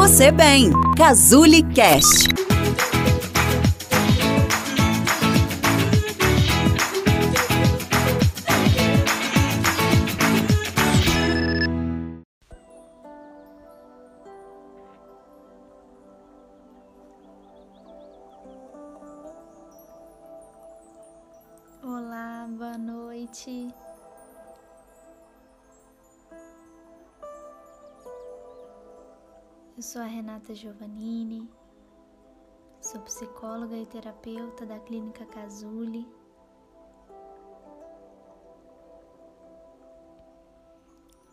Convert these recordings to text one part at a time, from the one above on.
você bem. Cazuli Cast. Eu sou a Renata Giovannini, sou psicóloga e terapeuta da Clínica Casuli.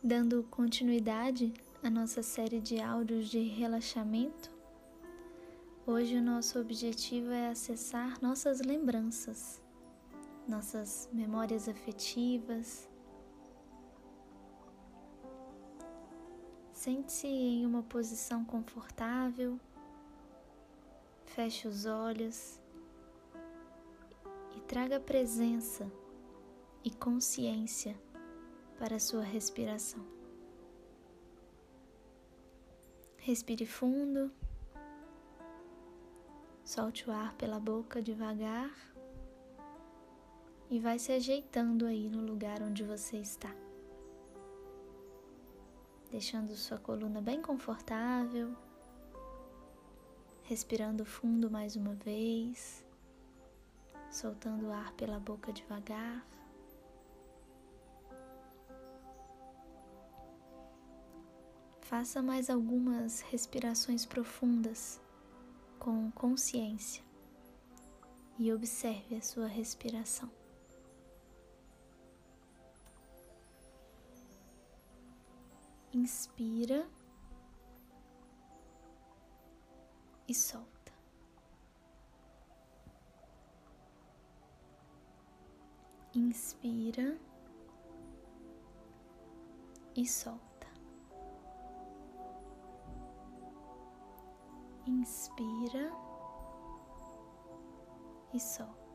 Dando continuidade à nossa série de áudios de relaxamento, hoje o nosso objetivo é acessar nossas lembranças, nossas memórias afetivas, Sente-se em uma posição confortável, feche os olhos e traga presença e consciência para a sua respiração. Respire fundo, solte o ar pela boca devagar e vai se ajeitando aí no lugar onde você está deixando sua coluna bem confortável, respirando fundo mais uma vez, soltando o ar pela boca devagar. Faça mais algumas respirações profundas com consciência e observe a sua respiração. Inspira e solta. Inspira e solta. Inspira e solta.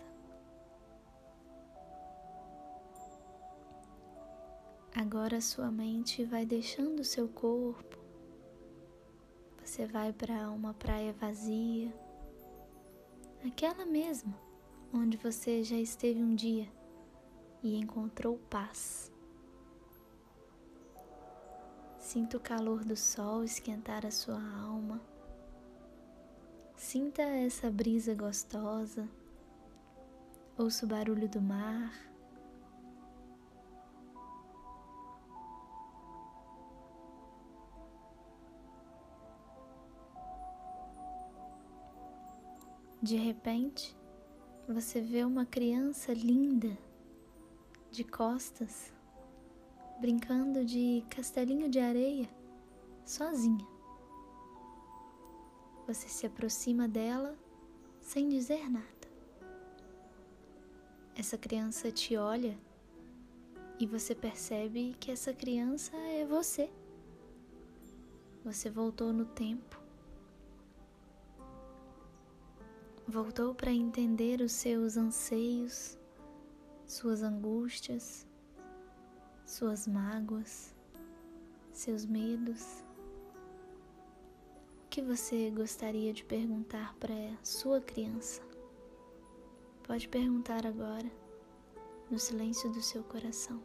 Agora sua mente vai deixando seu corpo. Você vai para uma praia vazia, aquela mesma onde você já esteve um dia e encontrou paz. Sinta o calor do sol esquentar a sua alma. Sinta essa brisa gostosa. Ouça o barulho do mar. De repente, você vê uma criança linda, de costas, brincando de castelinho de areia, sozinha. Você se aproxima dela sem dizer nada. Essa criança te olha e você percebe que essa criança é você. Você voltou no tempo voltou para entender os seus anseios, suas angústias, suas mágoas, seus medos. O que você gostaria de perguntar para sua criança? Pode perguntar agora, no silêncio do seu coração.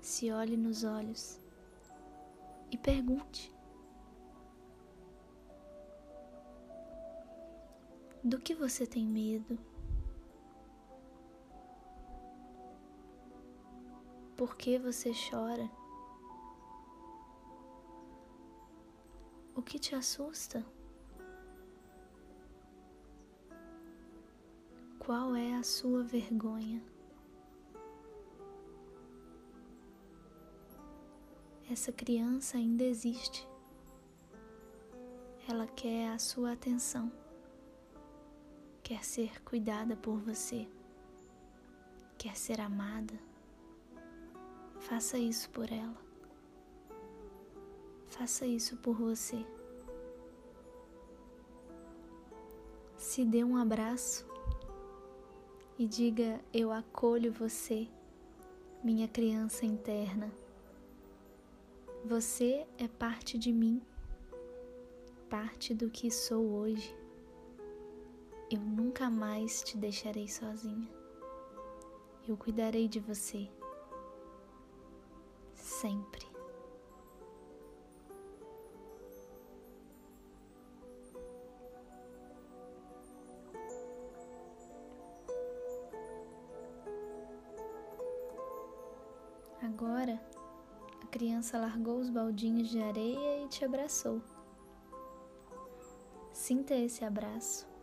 Se olhe nos olhos e pergunte. Do que você tem medo? Por que você chora? O que te assusta? Qual é a sua vergonha? Essa criança ainda existe. Ela quer a sua atenção quer ser cuidada por você, quer ser amada, faça isso por ela. Faça isso por você. Se dê um abraço e diga: Eu acolho você, minha criança interna. Você é parte de mim, parte do que sou hoje. Eu nunca mais te deixarei sozinha. Eu cuidarei de você. Sempre. Agora, a criança largou os baldinhos de areia e te abraçou. Sinta esse abraço.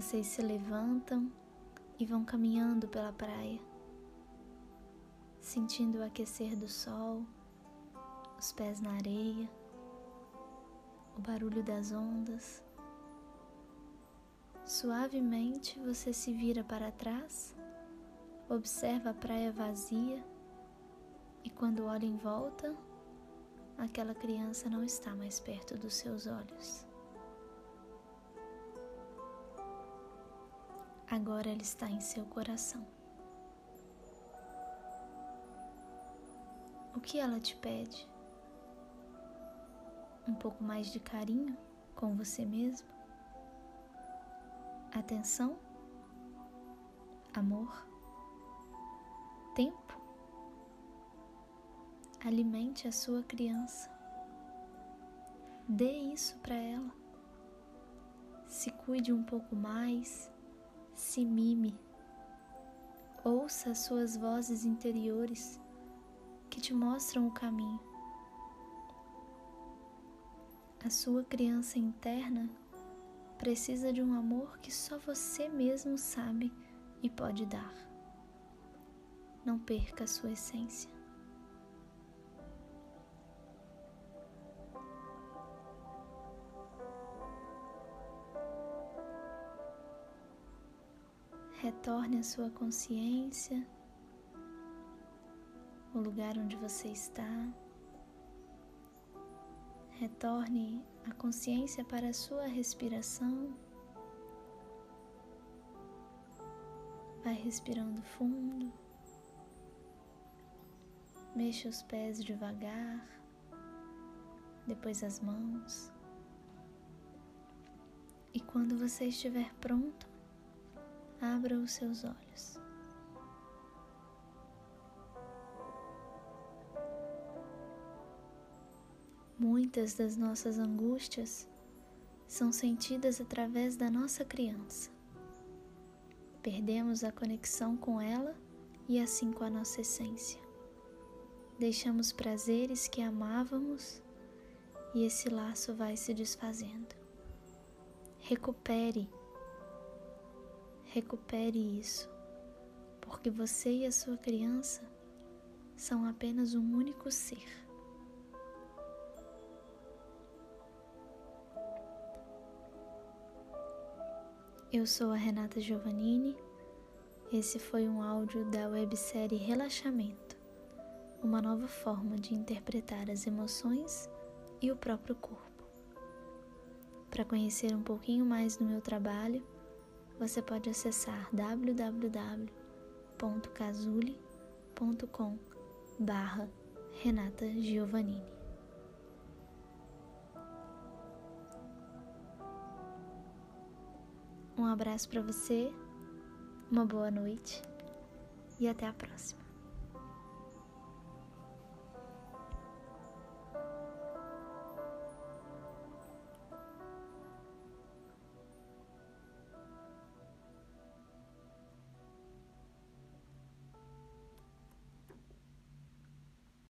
Vocês se levantam e vão caminhando pela praia, sentindo o aquecer do sol, os pés na areia, o barulho das ondas. Suavemente você se vira para trás, observa a praia vazia e quando olha em volta, aquela criança não está mais perto dos seus olhos. Agora ela está em seu coração. O que ela te pede? Um pouco mais de carinho com você mesmo? Atenção? Amor? Tempo? Alimente a sua criança. Dê isso para ela. Se cuide um pouco mais se mime. Ouça as suas vozes interiores que te mostram o caminho. A sua criança interna precisa de um amor que só você mesmo sabe e pode dar. Não perca a sua essência. Retorne a sua consciência, o lugar onde você está. Retorne a consciência para a sua respiração. Vai respirando fundo. Mexa os pés devagar, depois as mãos. E quando você estiver pronto, abra os seus olhos. Muitas das nossas angústias são sentidas através da nossa criança. Perdemos a conexão com ela e assim com a nossa essência. Deixamos prazeres que amávamos e esse laço vai se desfazendo. Recupere Recupere isso, porque você e a sua criança são apenas um único ser. Eu sou a Renata Giovannini. Esse foi um áudio da websérie Relaxamento, uma nova forma de interpretar as emoções e o próprio corpo. Para conhecer um pouquinho mais do meu trabalho, você pode acessar www.casuli.com barra Renata Giovannini. Um abraço para você, uma boa noite e até a próxima.